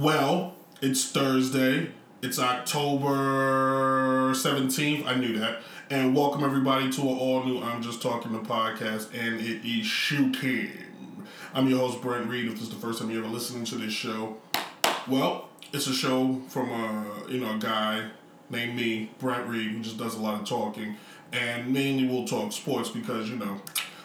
Well, it's Thursday. It's October 17th. I knew that. And welcome everybody to an all new I'm Just Talking the podcast, and it is shooting. I'm your host, Brent Reed. If this is the first time you're ever listening to this show, well, it's a show from a you know a guy named me, Brent Reed, who just does a lot of talking, and mainly we'll talk sports because you know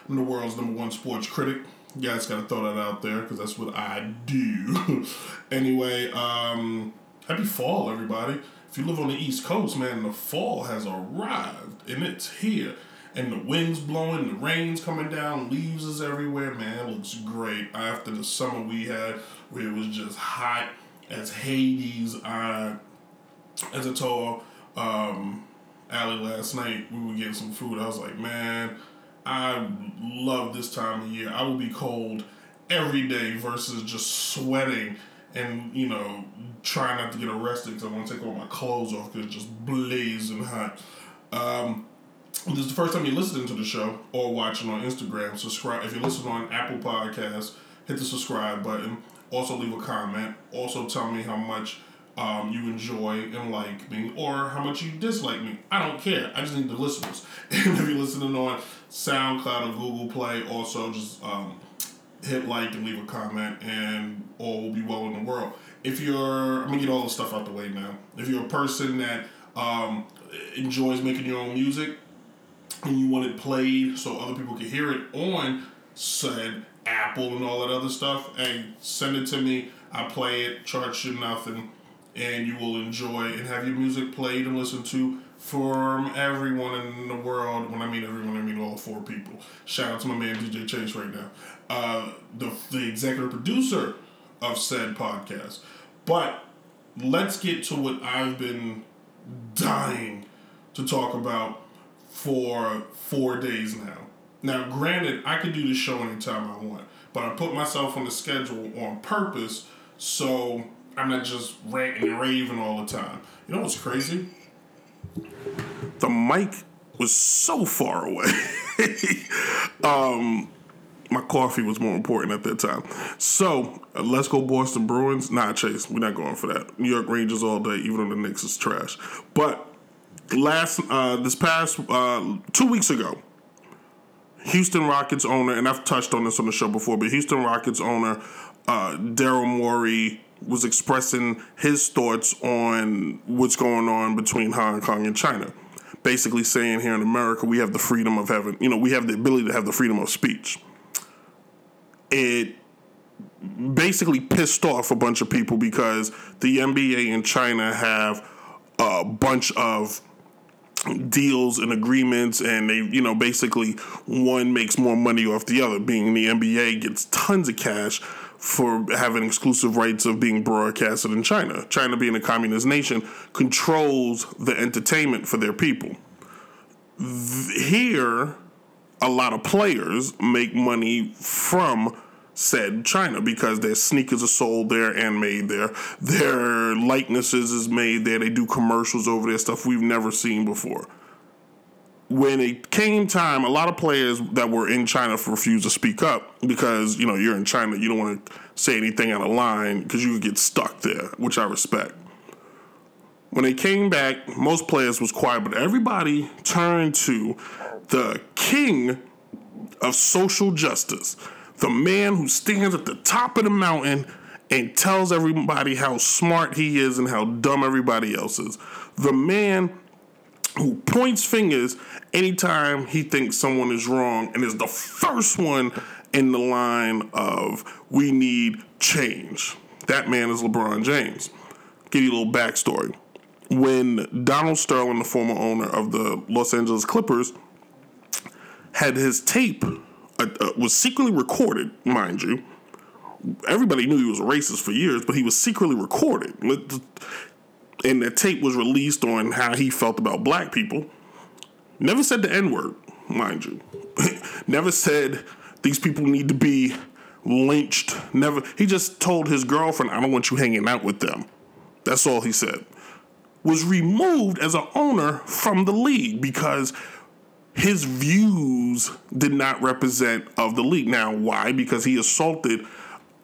I'm the world's number one sports critic. You guys gotta throw that out there because that's what I do. anyway, um, happy fall, everybody. If you live on the East Coast, man, the fall has arrived and it's here. And the wind's blowing, the rain's coming down, leaves is everywhere, man. It looks great. After the summer we had where it was just hot as Hades, I, as I told um, Allie last night, we were getting some food. I was like, man, I love this time of year. I will be cold every day versus just sweating and you know trying not to get arrested because I want to take all my clothes off because it's just blazing hot. Um, this is the first time you're listening to the show or watching on Instagram, subscribe. If you're listening on Apple Podcasts, hit the subscribe button. Also leave a comment. Also tell me how much um, you enjoy and like me or how much you dislike me. I don't care. I just need the listeners. And if you're listening on SoundCloud or Google Play, also just um, hit like and leave a comment, and all will be well in the world. If you're, I'm gonna get all the stuff out the way now. If you're a person that um, enjoys making your own music and you want it played so other people can hear it on said Apple and all that other stuff, hey, send it to me. I play it, charge you nothing, and you will enjoy and have your music played and listened to from everyone in the world. When I mean everyone, I mean all four people. Shout out to my man DJ Chase right now, uh, the the executive producer of said podcast. But let's get to what I've been dying to talk about for four days now. Now, granted, I could do this show anytime I want, but I put myself on the schedule on purpose so I'm not just ranting and raving all the time. You know what's crazy? The mic was so far away. um, my coffee was more important at that time. So uh, let's go Boston Bruins. Nah, Chase, we're not going for that. New York Rangers all day, even though the Knicks is trash. But last, uh, this past uh, two weeks ago, Houston Rockets owner, and I've touched on this on the show before, but Houston Rockets owner uh, Daryl Morey was expressing his thoughts on what's going on between Hong Kong and China. Basically saying here in America, we have the freedom of having, you know, we have the ability to have the freedom of speech. It basically pissed off a bunch of people because the NBA and China have a bunch of deals and agreements and they you know basically one makes more money off the other being the NBA gets tons of cash for having exclusive rights of being broadcasted in China. China being a communist nation controls the entertainment for their people. Here a lot of players make money from said China because their sneakers are sold there and made there. Their likenesses is made there. They do commercials over there, stuff we've never seen before. When it came time, a lot of players that were in China refused to speak up because, you know, you're in China, you don't want to say anything out of line because you could get stuck there, which I respect. When they came back, most players was quiet, but everybody turned to the king of social justice the man who stands at the top of the mountain and tells everybody how smart he is and how dumb everybody else is. The man who points fingers anytime he thinks someone is wrong and is the first one in the line of we need change. That man is LeBron James. Give you a little backstory. When Donald Sterling, the former owner of the Los Angeles Clippers, had his tape uh, uh, was secretly recorded, mind you. Everybody knew he was a racist for years, but he was secretly recorded. And the tape was released on how he felt about black people. Never said the N word, mind you. Never said these people need to be lynched. Never. He just told his girlfriend, I don't want you hanging out with them. That's all he said. Was removed as an owner from the league because his views did not represent of the league. Now, why? Because he assaulted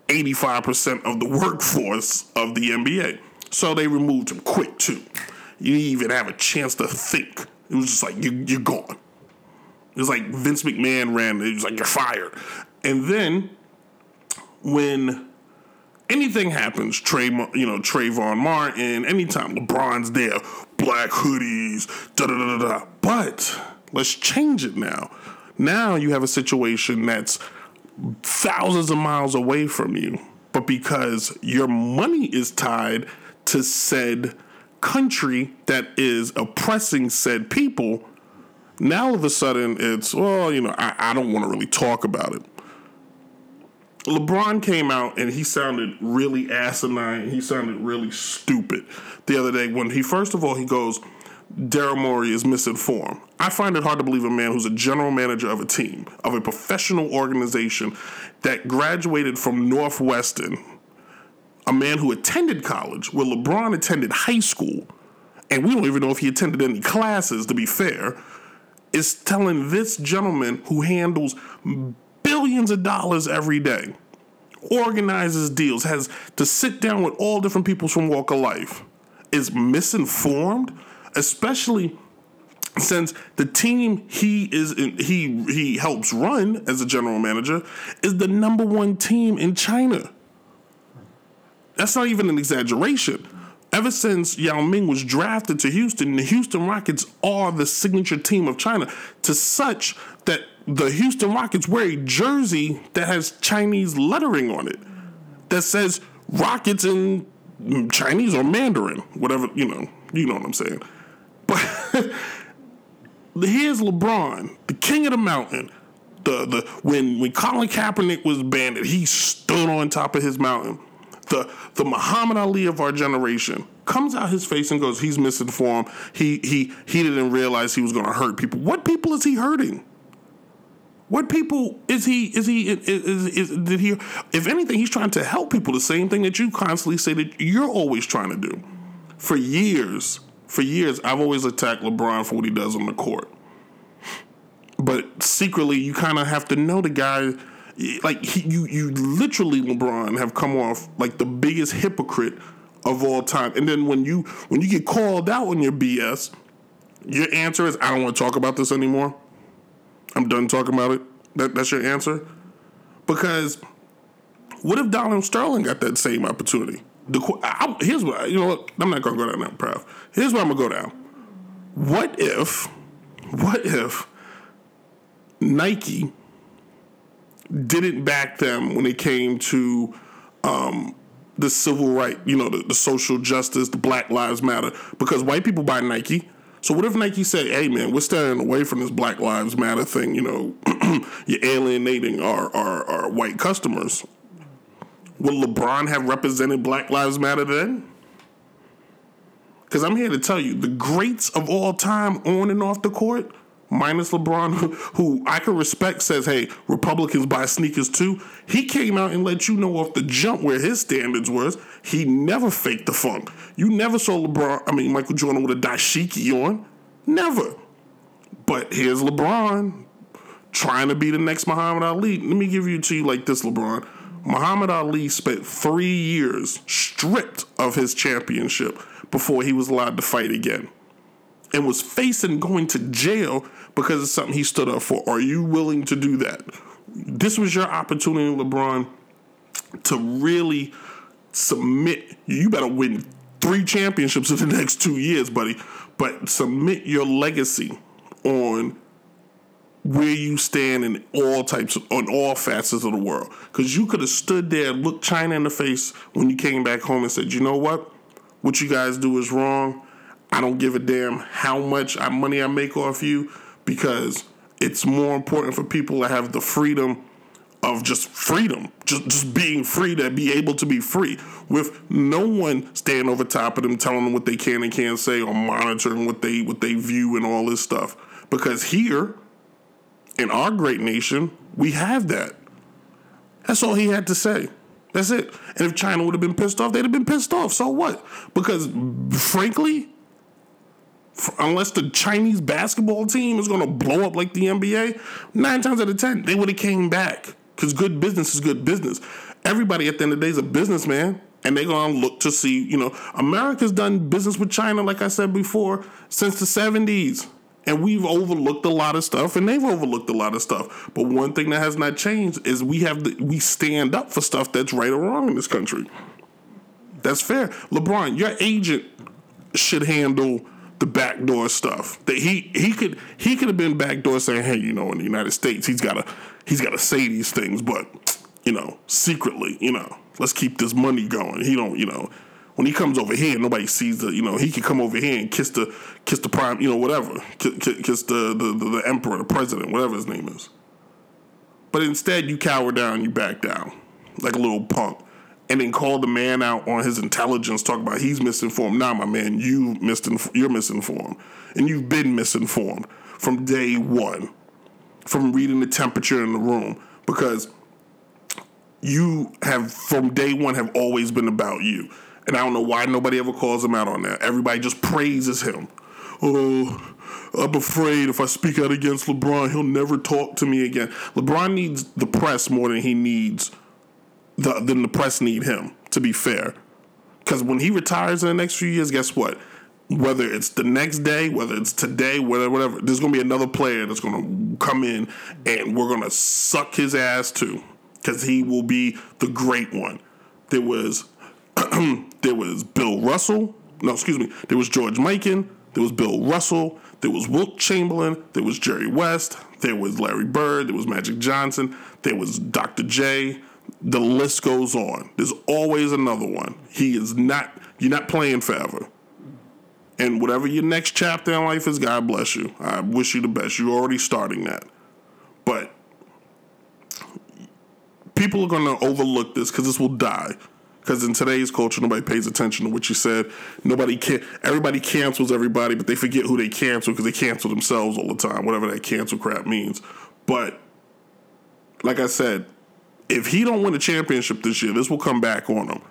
85% of the workforce of the NBA. So they removed him quick, too. You didn't even have a chance to think. It was just like, you, you're gone. It was like Vince McMahon ran, it was like, you're fired. And then when anything happens, Trey, you know, Trayvon Martin, anytime LeBron's there, black hoodies, da da da da. But let's change it now. Now you have a situation that's thousands of miles away from you, but because your money is tied to said country that is oppressing said people, now all of a sudden it's, well, you know, I, I don't want to really talk about it. LeBron came out and he sounded really asinine. He sounded really stupid the other day when he, first of all, he goes, Daryl Morey is misinformed. I find it hard to believe a man who's a general manager of a team, of a professional organization that graduated from Northwestern, a man who attended college, where LeBron attended high school, and we don't even know if he attended any classes, to be fair, is telling this gentleman who handles billions of dollars every day, organizes deals, has to sit down with all different people from walk of life, is misinformed, especially since the team he is in, he he helps run as a general manager is the number one team in China. That's not even an exaggeration. Ever since Yao Ming was drafted to Houston, the Houston Rockets are the signature team of China to such that the Houston Rockets wear a jersey that has Chinese lettering on it that says Rockets in Chinese or Mandarin, whatever, you know, you know what I'm saying. But here's LeBron, the king of the mountain. The the when when Colin Kaepernick was banned, he stood on top of his mountain the the Muhammad Ali of our generation comes out his face and goes, he's misinformed. He he he didn't realize he was going to hurt people. What people is he hurting? What people is he is he is, is, is, did he if anything he's trying to help people the same thing that you constantly say that you're always trying to do. For years, for years I've always attacked LeBron for what he does on the court. But secretly you kind of have to know the guy like he, you you literally LeBron have come off like the biggest hypocrite of all time. And then when you when you get called out on your BS, your answer is I don't want to talk about this anymore. I'm done talking about it. That that's your answer. Because what if Donald Sterling got that same opportunity? The I, here's what you know. What, I'm not gonna go down that path. Here's where I'm gonna go down. What if, what if Nike didn't back them when it came to um, the civil right, you know, the, the social justice, the Black Lives Matter, because white people buy Nike. So what if Nike said, "Hey, man, we're staying away from this Black Lives Matter thing. You know, you're alienating our, our our white customers." Will LeBron have represented Black Lives Matter then? Because I'm here to tell you, the greats of all time on and off the court minus LeBron, who, I can respect, says, hey, Republicans buy sneakers too. He came out and let you know off the jump where his standards was. He never faked the funk. You never saw LeBron, I mean, Michael Jordan with a dashiki on. Never. But here's LeBron trying to be the next Muhammad Ali. Let me give you to you like this, LeBron. Muhammad Ali spent three years stripped of his championship before he was allowed to fight again and was facing going to jail because it's something he stood up for. Are you willing to do that? This was your opportunity, LeBron, to really submit. You better win three championships in the next two years, buddy. But submit your legacy on where you stand in all types on all facets of the world. Because you could have stood there, looked China in the face when you came back home and said, you know what? What you guys do is wrong. I don't give a damn how much money I make off you because it's more important for people to have the freedom of just freedom, just just being free to be able to be free with no one standing over top of them, telling them what they can and can't say, or monitoring what they what they view and all this stuff. Because here, in our great nation, we have that. That's all he had to say. That's it. And if China would have been pissed off, they'd have been pissed off. So what? Because frankly, unless the Chinese basketball team is going to blow up like the NBA, nine times out of ten they would have came back because good business is good business. everybody at the end of the day is a businessman and they're going to look to see, you know, America's done business with China, like I said before, since the 70s. And we've overlooked a lot of stuff, and they've overlooked a lot of stuff. But one thing that has not changed is we have the, we stand up for stuff that's right or wrong in this country. That's fair. LeBron, your agent should handle the backdoor stuff. That he he could he could have been backdoor saying, hey, you know, in the United States, he's gotta he's gotta say these things, but you know, secretly, you know, let's keep this money going. He don't, you know, when he comes over here, nobody sees the, you know, he can come over here and kiss the kiss the prime, you know, whatever, kiss, kiss the, the the the emperor, the president, whatever his name is. But instead, you cower down, you back down like a little punk and then call the man out on his intelligence, talk about he's misinformed. Nah, my man, you you're misinformed, and you've been misinformed from day one, from reading the temperature in the room, because you have from day one have always been about you, and I don't know why nobody ever calls him out on that. Everybody just praises him. Oh, I'm afraid if I speak out against LeBron, he'll never talk to me again. LeBron needs the press more than he needs the, then the press need him. To be fair, because when he retires in the next few years, guess what? Whether it's the next day, whether it's today, whatever, whatever, there's gonna be another player that's gonna come in and we're gonna suck his ass too, because he will be the great one. There was there was Bill Russell. No, excuse me. There was George Mikan. There was Bill Russell. There was Wilt Chamberlain. There was Jerry West. There was Larry Bird. There was Magic Johnson. There was Dr. J the list goes on. There's always another one. He is not, you're not playing forever. And whatever your next chapter in life is, God bless you. I wish you the best. You're already starting that. But people are going to overlook this because this will die. Because in today's culture, nobody pays attention to what you said. Nobody can. Everybody cancels everybody, but they forget who they cancel because they cancel themselves all the time. Whatever that cancel crap means. But like I said, if he don't win a championship this year, this will come back on him,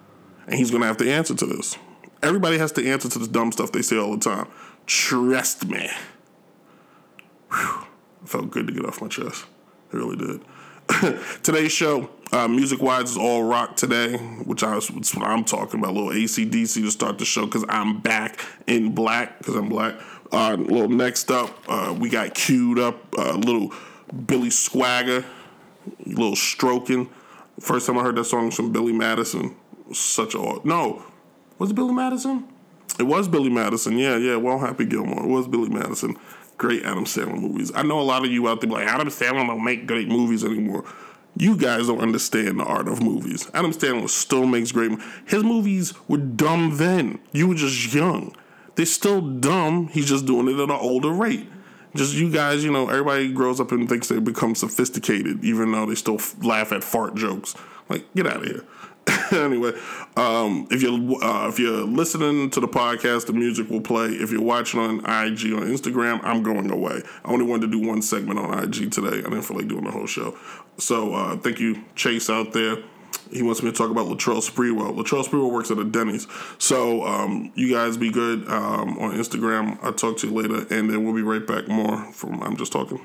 and he's gonna have to answer to this. Everybody has to answer to this dumb stuff they say all the time. Trust me. Whew. Felt good to get off my chest. It really did. Today's show, uh, music wise, is all rock today, which I was, what I'm talking about. A little ACDC to start the show because I'm back in black because I'm black. Uh, little next up, uh, we got queued up a uh, little Billy Squier little stroking. First time I heard that song was from Billy Madison. Such a no, was it Billy Madison? It was Billy Madison. Yeah, yeah. Well, Happy Gilmore. It was Billy Madison. Great Adam Sandler movies. I know a lot of you out there like Adam Sandler don't make great movies anymore. You guys don't understand the art of movies. Adam Sandler still makes great. His movies were dumb then. You were just young. They're still dumb. He's just doing it at an older rate. Just you guys, you know, everybody grows up and thinks they become sophisticated, even though they still f- laugh at fart jokes. Like, get out of here. anyway, um, if you're uh, if you're listening to the podcast, the music will play. If you're watching on IG on Instagram, I'm going away. I only wanted to do one segment on IG today. I didn't feel like doing the whole show. So uh, thank you, Chase, out there he wants me to talk about Latrell Sprewell. Latrell Sprewell works at a Denny's. So um, you guys be good um, on Instagram. I'll talk to you later, and then we'll be right back more from I'm Just Talking.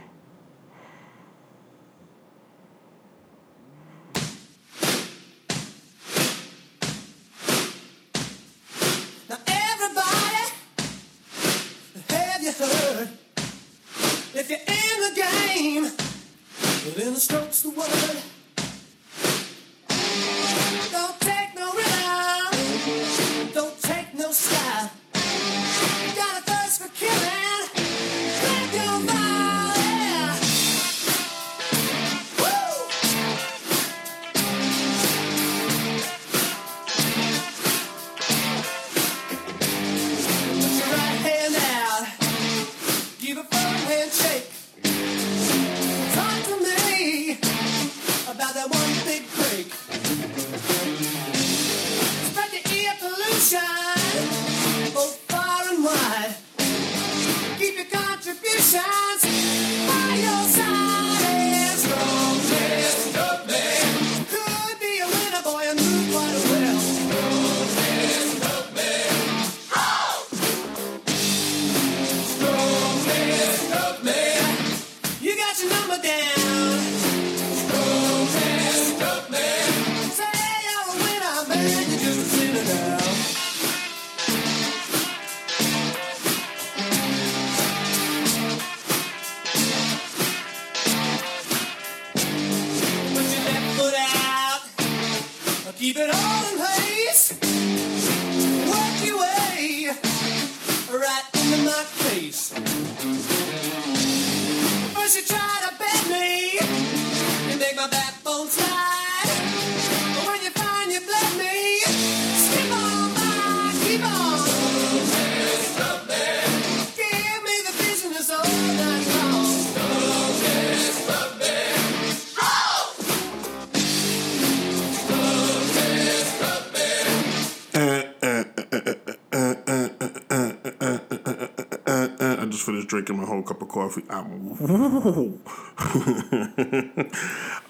Whole cup of coffee. I'm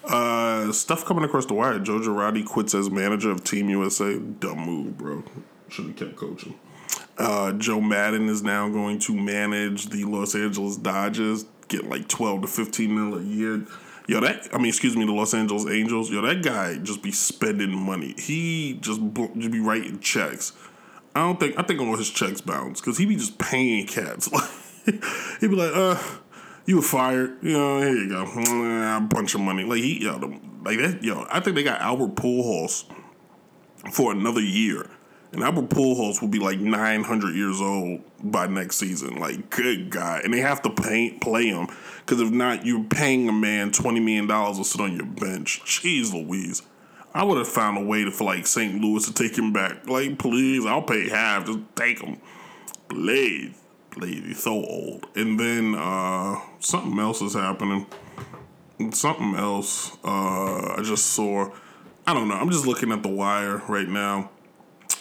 uh, stuff coming across the wire. Joe Girardi quits as manager of Team USA. Dumb move, bro. Should have kept coaching. Uh, Joe Maddon is now going to manage the Los Angeles Dodgers, get like twelve to fifteen mil a year. Yo, that I mean, excuse me, the Los Angeles Angels. Yo, that guy just be spending money. He just just be writing checks. I don't think I think all his checks bounce because he be just paying cats. he be like, uh, you were fired. You know, here you go, a bunch of money. Like he, yo, like that. Yo, I think they got Albert Pujols for another year, and Albert Pujols will be like nine hundred years old by next season. Like, good guy, and they have to pay play him because if not, you're paying a man twenty million dollars to sit on your bench. Jeez, Louise. I would have found a way to for like St. Louis to take him back. Like, please, I'll pay half. Just take him. Please. He's so old. And then uh something else is happening. Something else. Uh I just saw I don't know. I'm just looking at the wire right now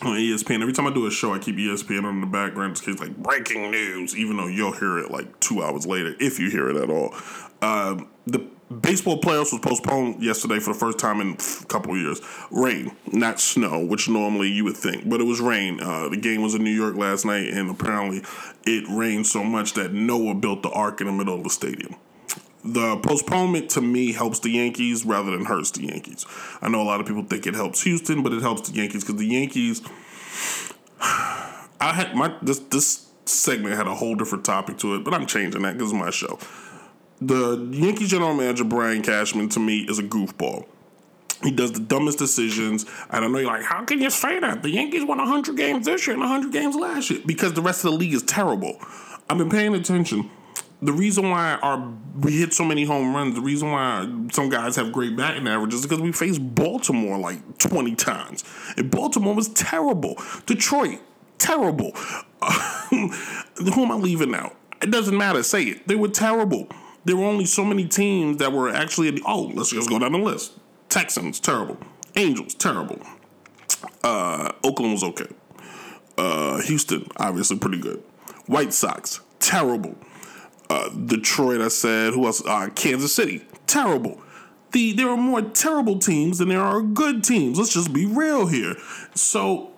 on ESPN. Every time I do a show, I keep ESPN on the background just case like breaking news, even though you'll hear it like two hours later, if you hear it at all. Uh, the baseball playoffs was postponed yesterday for the first time in a couple years. Rain, not snow, which normally you would think, but it was rain. Uh, the game was in New York last night, and apparently it rained so much that Noah built the ark in the middle of the stadium the postponement to me helps the Yankees rather than hurts the Yankees. I know a lot of people think it helps Houston, but it helps the Yankees because the Yankees. I had my this this segment had a whole different topic to it, but I'm changing that because it's my show. The Yankees general manager Brian Cashman to me is a goofball. He does the dumbest decisions. I don't know. You're like, how can you say that? The Yankees won 100 games this year and 100 games last year because the rest of the league is terrible. I've been paying attention the reason why our we hit so many home runs, the reason why some guys have great batting averages is because we faced Baltimore like 20 times. And Baltimore was terrible. Detroit, terrible. who am I leaving out? It doesn't matter. Say it. They were terrible. There were only so many teams that were actually. Oh, let's just go down the list. Texans, terrible. Angels, terrible. Uh, Oakland was okay. Uh, Houston, obviously pretty good. White Sox, terrible. Uh, Detroit, I said. Who else? Uh, Kansas City, terrible. The there are more terrible teams than there are good teams. Let's just be real here. So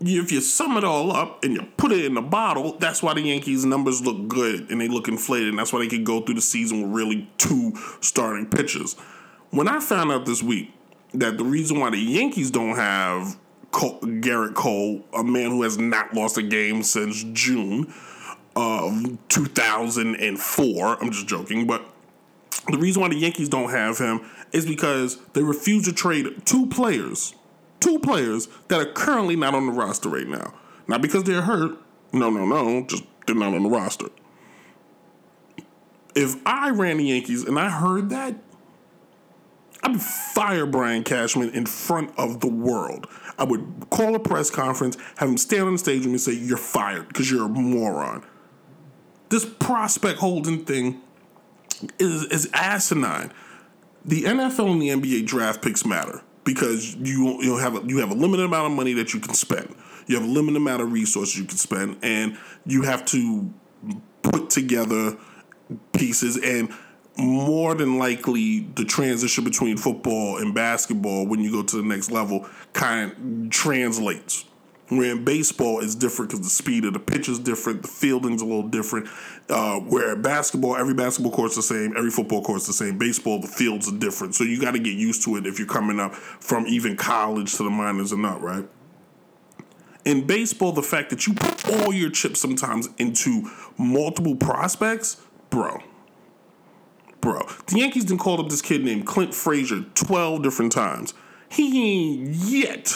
if you sum it all up and you put it in a bottle, that's why the Yankees' numbers look good and they look inflated, and that's why they can go through the season with really two starting pitchers. When I found out this week that the reason why the Yankees don't have Cole, Gerrit Cole, a man who has not lost a game since June of 2004, I'm just joking, but the reason why the Yankees don't have him is because they refuse to trade two players, two players that are currently not on the roster right now. Not because they're hurt. No, no, no. Just they're not on the roster. If I ran the Yankees and I heard that, I'd fire Brian Cashman in front of the world. I would call a press conference, have him stand on the stage and say, You're fired because you're a moron. This prospect holding thing is, is asinine. The NFL and the NBA draft picks matter because you you have a, you have a limited amount of money that you can spend. You have a limited amount of resources you can spend, and you have to put together pieces and more than likely the transition between football and basketball when you go to the next level kind translates where in baseball it's different because the speed of the pitch is different the fielding's a little different uh, where basketball every basketball court's the same every football court's the same baseball the fields are different so you got to get used to it if you're coming up from even college to the minors and up right In baseball, the fact that you put all your chips sometimes into multiple prospects, bro. Bro. The Yankees done called up this kid named Clint Frazier 12 different times. He ain't yet.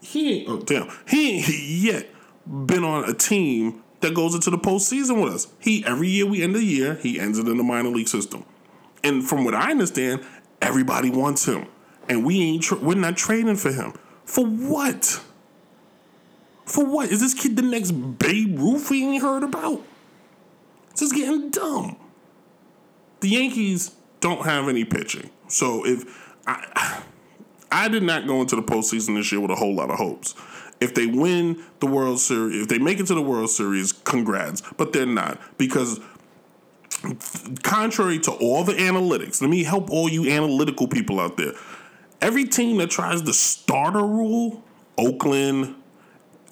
He ain't, oh damn. He ain't yet been on a team that goes into the postseason with us. He every year we end the year, he ends it in the minor league system. And from what I understand, everybody wants him, and we ain't tra- we're not trading for him. For what? For what? Is this kid the next Babe Ruth we ain't heard about? This is getting dumb. The Yankees don't have any pitching, so if I I did not go into the postseason this year with a whole lot of hopes. If they win the World Series, if they make it to the World Series, congrats. But they're not because contrary to all the analytics, let me help all you analytical people out there. Every team that tries the starter rule, Oakland,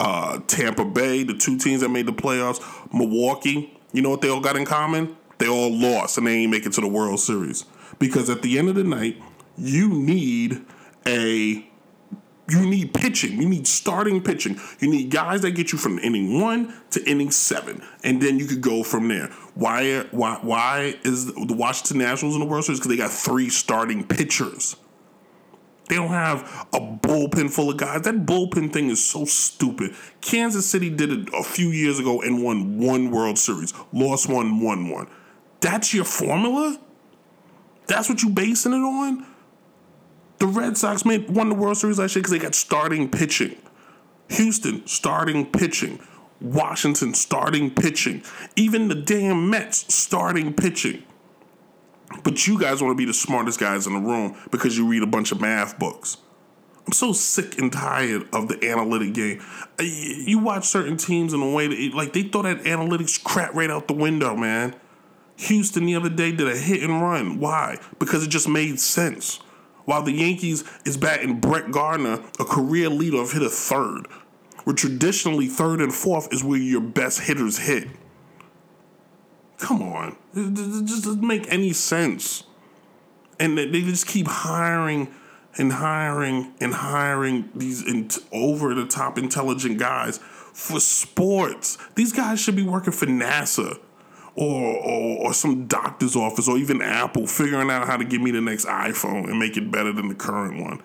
uh, Tampa Bay, the two teams that made the playoffs, Milwaukee, you know what they all got in common? They all lost and they ain't make it to the World Series. Because at the end of the night, you need a you need pitching. You need starting pitching. You need guys that get you from inning one to inning seven, and then you could go from there. Why? Why? Why is the Washington Nationals in the World Series? Because they got three starting pitchers. They don't have a bullpen full of guys. That bullpen thing is so stupid. Kansas City did it a few years ago and won one World Series, lost one, won one. That's your formula. That's what you basing it on. The Red Sox made won the World Series last year because they got starting pitching. Houston starting pitching. Washington starting pitching. Even the damn Mets starting pitching. But you guys want to be the smartest guys in the room because you read a bunch of math books. I'm so sick and tired of the analytic game. You watch certain teams in a way that, like, they throw that analytics crap right out the window, man. Houston the other day did a hit and run. Why? Because it just made sense. While the Yankees is batting Brett Gardner, a career leader, of hit a third. Where traditionally third and fourth is where your best hitters hit. Come on. It just doesn't make any sense. And they just keep hiring and hiring and hiring these over the top intelligent guys for sports. These guys should be working for NASA or, or or some doctor's office or even Apple figuring out how to give me the next iPhone and make it better than the current one.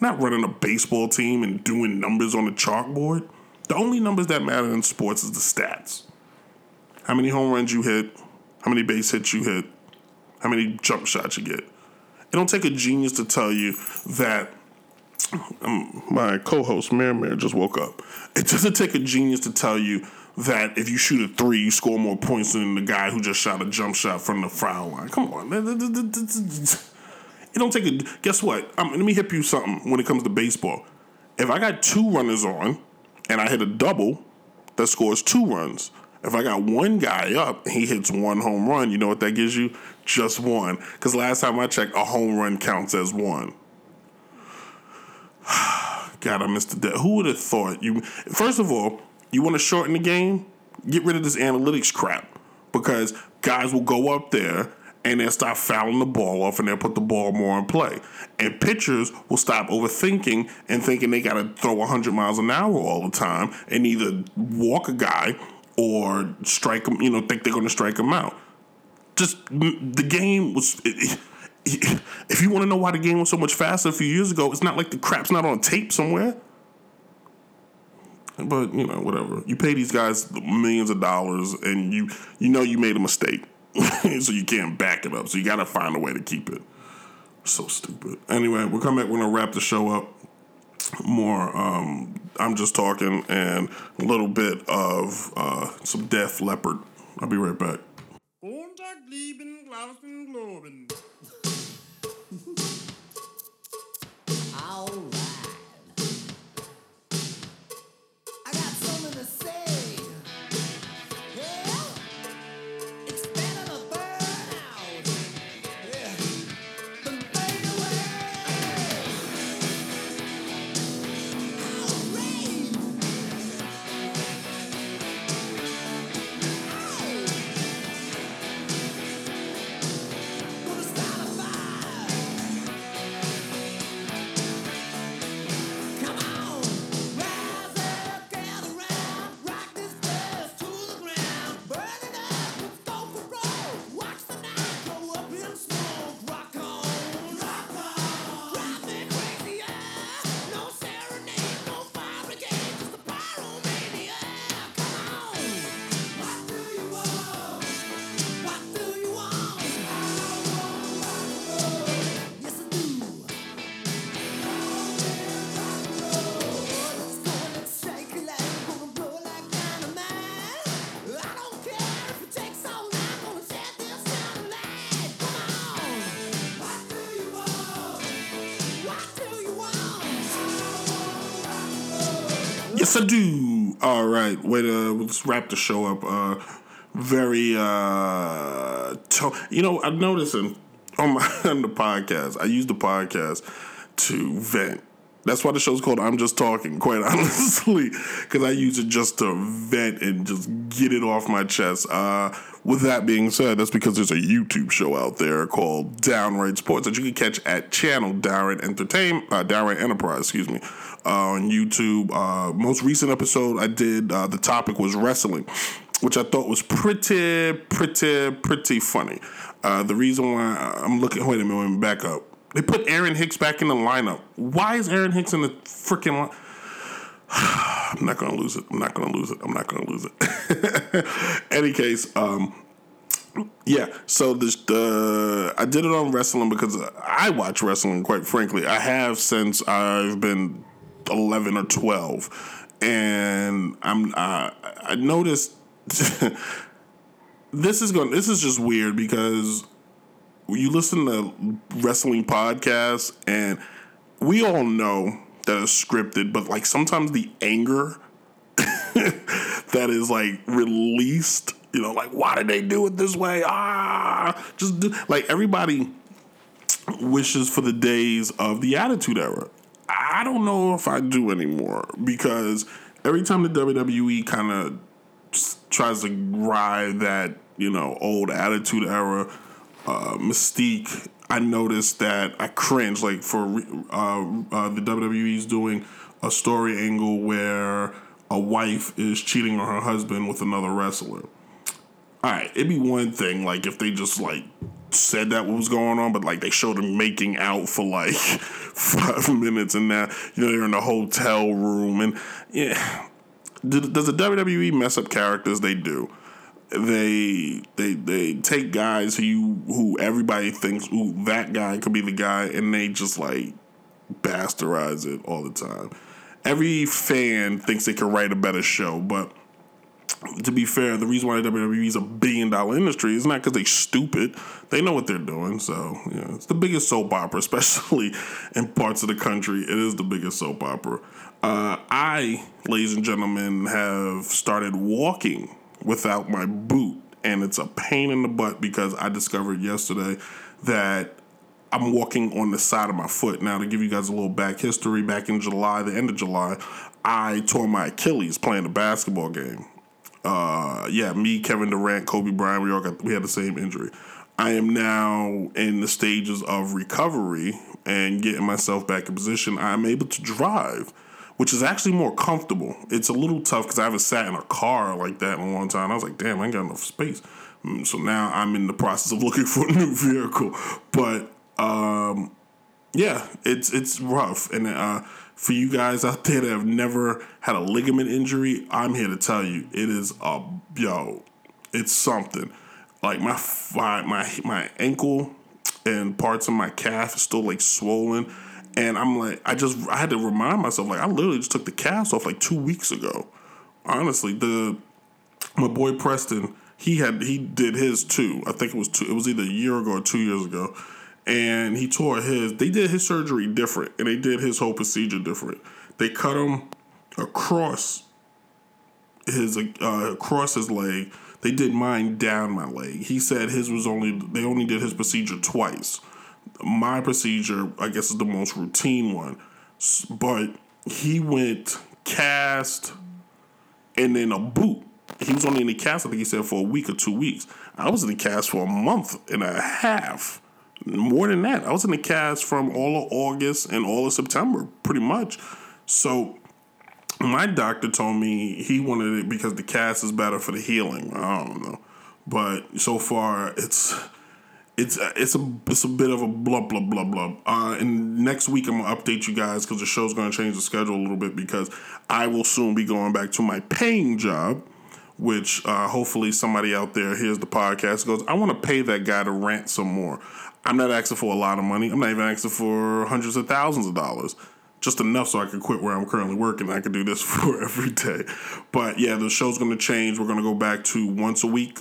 Not running a baseball team and doing numbers on a chalkboard. The only numbers that matter in sports is the stats. How many home runs you hit, how many base hits you hit, how many jump shots you get. It don't take a genius to tell you that um, my co-host Mary Mary just woke up. It doesn't take a genius to tell you that if you shoot a three, you score more points than the guy who just shot a jump shot from the foul line. Come on, man. It don't take a. Guess what? Let me hip you something when it comes to baseball. If I got two runners on and I hit a double, that scores two runs. If I got one guy up and he hits one home run, you know what that gives you? Just one. Because last time I checked, a home run counts as one. God, I missed the dead. Who would have thought you? First of all, you want to shorten the game? Get rid of this analytics crap because guys will go up there and they'll stop fouling the ball off and they'll put the ball more in play. And pitchers will stop overthinking and thinking they got to throw 100 miles an hour all the time and either walk a guy or strike him, you know, think they're going to strike him out. Just mm, the game was. If you want to know why the game was so much faster a few years ago, it's not like the crap's not on tape somewhere. But you know, whatever. You pay these guys millions of dollars, and you you know you made a mistake, so you can't back it up. So you got to find a way to keep it. So stupid. Anyway, we'll come back. We're gonna wrap the show up. More. Um, I'm just talking, and a little bit of uh, some Def Leppard. I'll be right back. Montag blieben Yes, I do. All right, wait. Uh, let's wrap the show up. Uh, very. Uh, to- you know, I'm noticing on my on the podcast. I use the podcast to vent. That's why the show's called "I'm Just Talking." Quite honestly, because I use it just to vent and just get it off my chest. Uh, with that being said, that's because there's a YouTube show out there called Downright Sports that you can catch at channel Downright Entertainment, uh, Downright Enterprise, excuse me, uh, on YouTube. Uh, most recent episode I did, uh, the topic was wrestling, which I thought was pretty, pretty, pretty funny. Uh, the reason why I'm looking, wait a minute, back up. They put Aaron Hicks back in the lineup. Why is Aaron Hicks in the freaking line? I'm not gonna lose it. I'm not gonna lose it. I'm not gonna lose it. Any case, um, yeah. So this, the I did it on wrestling because I watch wrestling. Quite frankly, I have since I've been 11 or 12, and I'm uh, I noticed this is going. This is just weird because you listen to wrestling podcasts and we all know that it's scripted, but like sometimes the anger that is like released, you know, like why did they do it this way? Ah, just do like everybody wishes for the days of the Attitude Era. I don't know if I do anymore because every time the WWE kind of tries to ride that you know old Attitude Era uh, mystique, I noticed that I cringe. Like for uh, uh, the WWE's doing a story angle where a wife is cheating on her husband with another wrestler. All right, it'd be one thing like if they just like said that what was going on, but like they showed them making out for like five minutes, and now you know they're in a hotel room, and yeah. Does the WWE mess up characters? They do they they they take guys who you who everybody thinks ooh that guy could be the guy and they just like bastardize it all the time. Every fan thinks they can write a better show, but to be fair, the reason why WWE is a billion dollar industry is not because they're stupid. They know what they're doing. So yeah, it's the biggest soap opera, especially in parts of the country. It is the biggest soap opera. Uh, I, ladies and gentlemen, have started walking without my boot, and it's a pain in the butt because I discovered yesterday that I'm walking on the side of my foot. Now, to give you guys a little back history, back in July, the end of July, I tore my Achilles playing a basketball game. Uh, yeah, me, Kevin Durant, Kobe Bryant, we all got we had the same injury. I am now in the stages of recovery and getting myself back in position. I'm able to drive, which is actually more comfortable. It's a little tough because I haven't sat in a car like that in a long time. I was like, damn, I ain't got enough space. Mm, So now I'm in the process of looking for a new vehicle. But um, yeah, it's it's rough. And uh, for you guys out there that have never had a ligament injury, I'm here to tell you, it is a yo, it's something. Like my my my, my ankle and parts of my calf is still like swollen, and I'm like, I just I had to remind myself, like I literally just took the cast off like two weeks ago. Honestly, the my boy Preston, he had he did his too. I think it was two. It was either a year ago or two years ago, and he tore his. They did his surgery different, and they did his whole procedure different. They cut him across his uh, across his leg. They did mine down my leg. He said his was only they only did his procedure twice. My procedure, I guess, is the most routine one, but he went cast and then a boot. He was only in the cast, I think he said, for a week or two weeks. I was in the cast for a month and a half. More than that. I was in the cast from all of August and all of September, pretty much. So my doctor told me he wanted it because the cast is better for the healing. I don't know. But so far it's it's it's a it's a bit of a blah blah blah blah. Uh, and next week I'm gonna update you guys because the show's gonna change the schedule a little bit because I will soon be going back to my paying job, which uh, hopefully somebody out there hears the podcast goes, I want to pay that guy to rant some more. I'm not asking for a lot of money. I'm not even asking for hundreds of thousands of dollars. Just enough so I can quit where I'm currently working. I can do this for every day. But yeah, the show's going to change. We're going to go back to once a week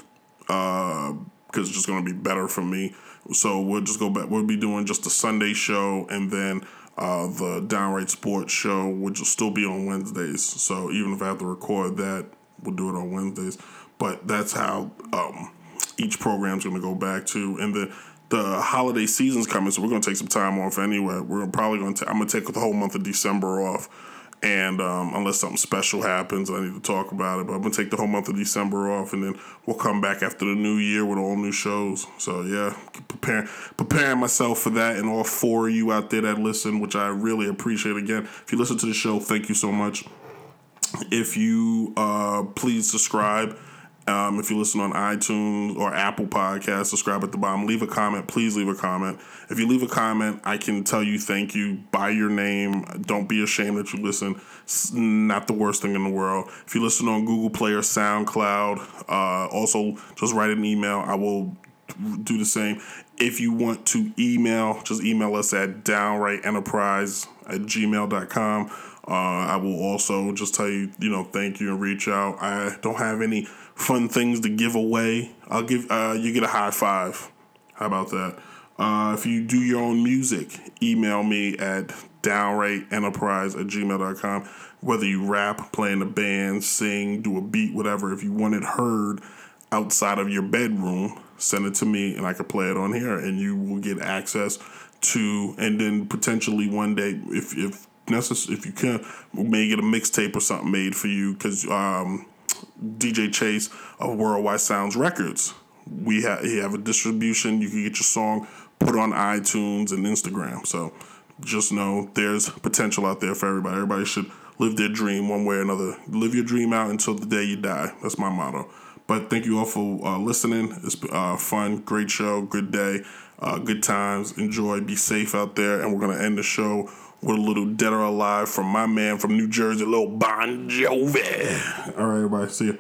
because it's just going to be better for me. So we'll just go back. We'll be doing just a Sunday show, and then uh, the Downright Sports Show, which will still be on Wednesdays. So even if I have to record that, we'll do it on Wednesdays. But that's how um, each program's going to go back to. And the the holiday season's coming, so we're going to take some time off anyway. We're probably going to. I'm going to take the whole month of December off. And um, unless something special happens, I need to talk about it. But I'm gonna take the whole month of December off, and then we'll come back after the new year with all new shows. So yeah, preparing preparing myself for that, and all four of you out there that listen, which I really appreciate. Again, if you listen to the show, thank you so much. If you uh, please subscribe. Um, if you listen on iTunes or Apple Podcasts, subscribe at the bottom. Leave a comment. Please leave a comment. If you leave a comment, I can tell you thank you by your name. Don't be ashamed that you listen. It's not the worst thing in the world. If you listen on Google Play or SoundCloud, uh, also just write an email. I will do the same. If you want to email, just email us at downrightenterprise at gmail.com. Uh, I will also just tell you, you know, thank you and reach out. I don't have any fun things to give away. I'll give uh, you get a high five. How about that? Uh, if you do your own music, email me at downrightenterprise at gmail.com. Whether you rap, play in a band, sing, do a beat, whatever, if you want it heard outside of your bedroom, send it to me and I can play it on here and you will get access to and then potentially one day if if necessary if you can we may get a mixtape or something made for you because um, DJ Chase of Worldwide Sounds Records. We have he have a distribution. You can get your song put on iTunes and Instagram. So just know there's potential out there for everybody. Everybody should live their dream one way or another. Live your dream out until the day you die. That's my motto. But thank you all for uh, listening. It's uh, fun, great show, good day, uh, good times. Enjoy, be safe out there. And we're going to end the show with a little Dead or Alive from my man from New Jersey, little Bon Jovi. All right, everybody. See you.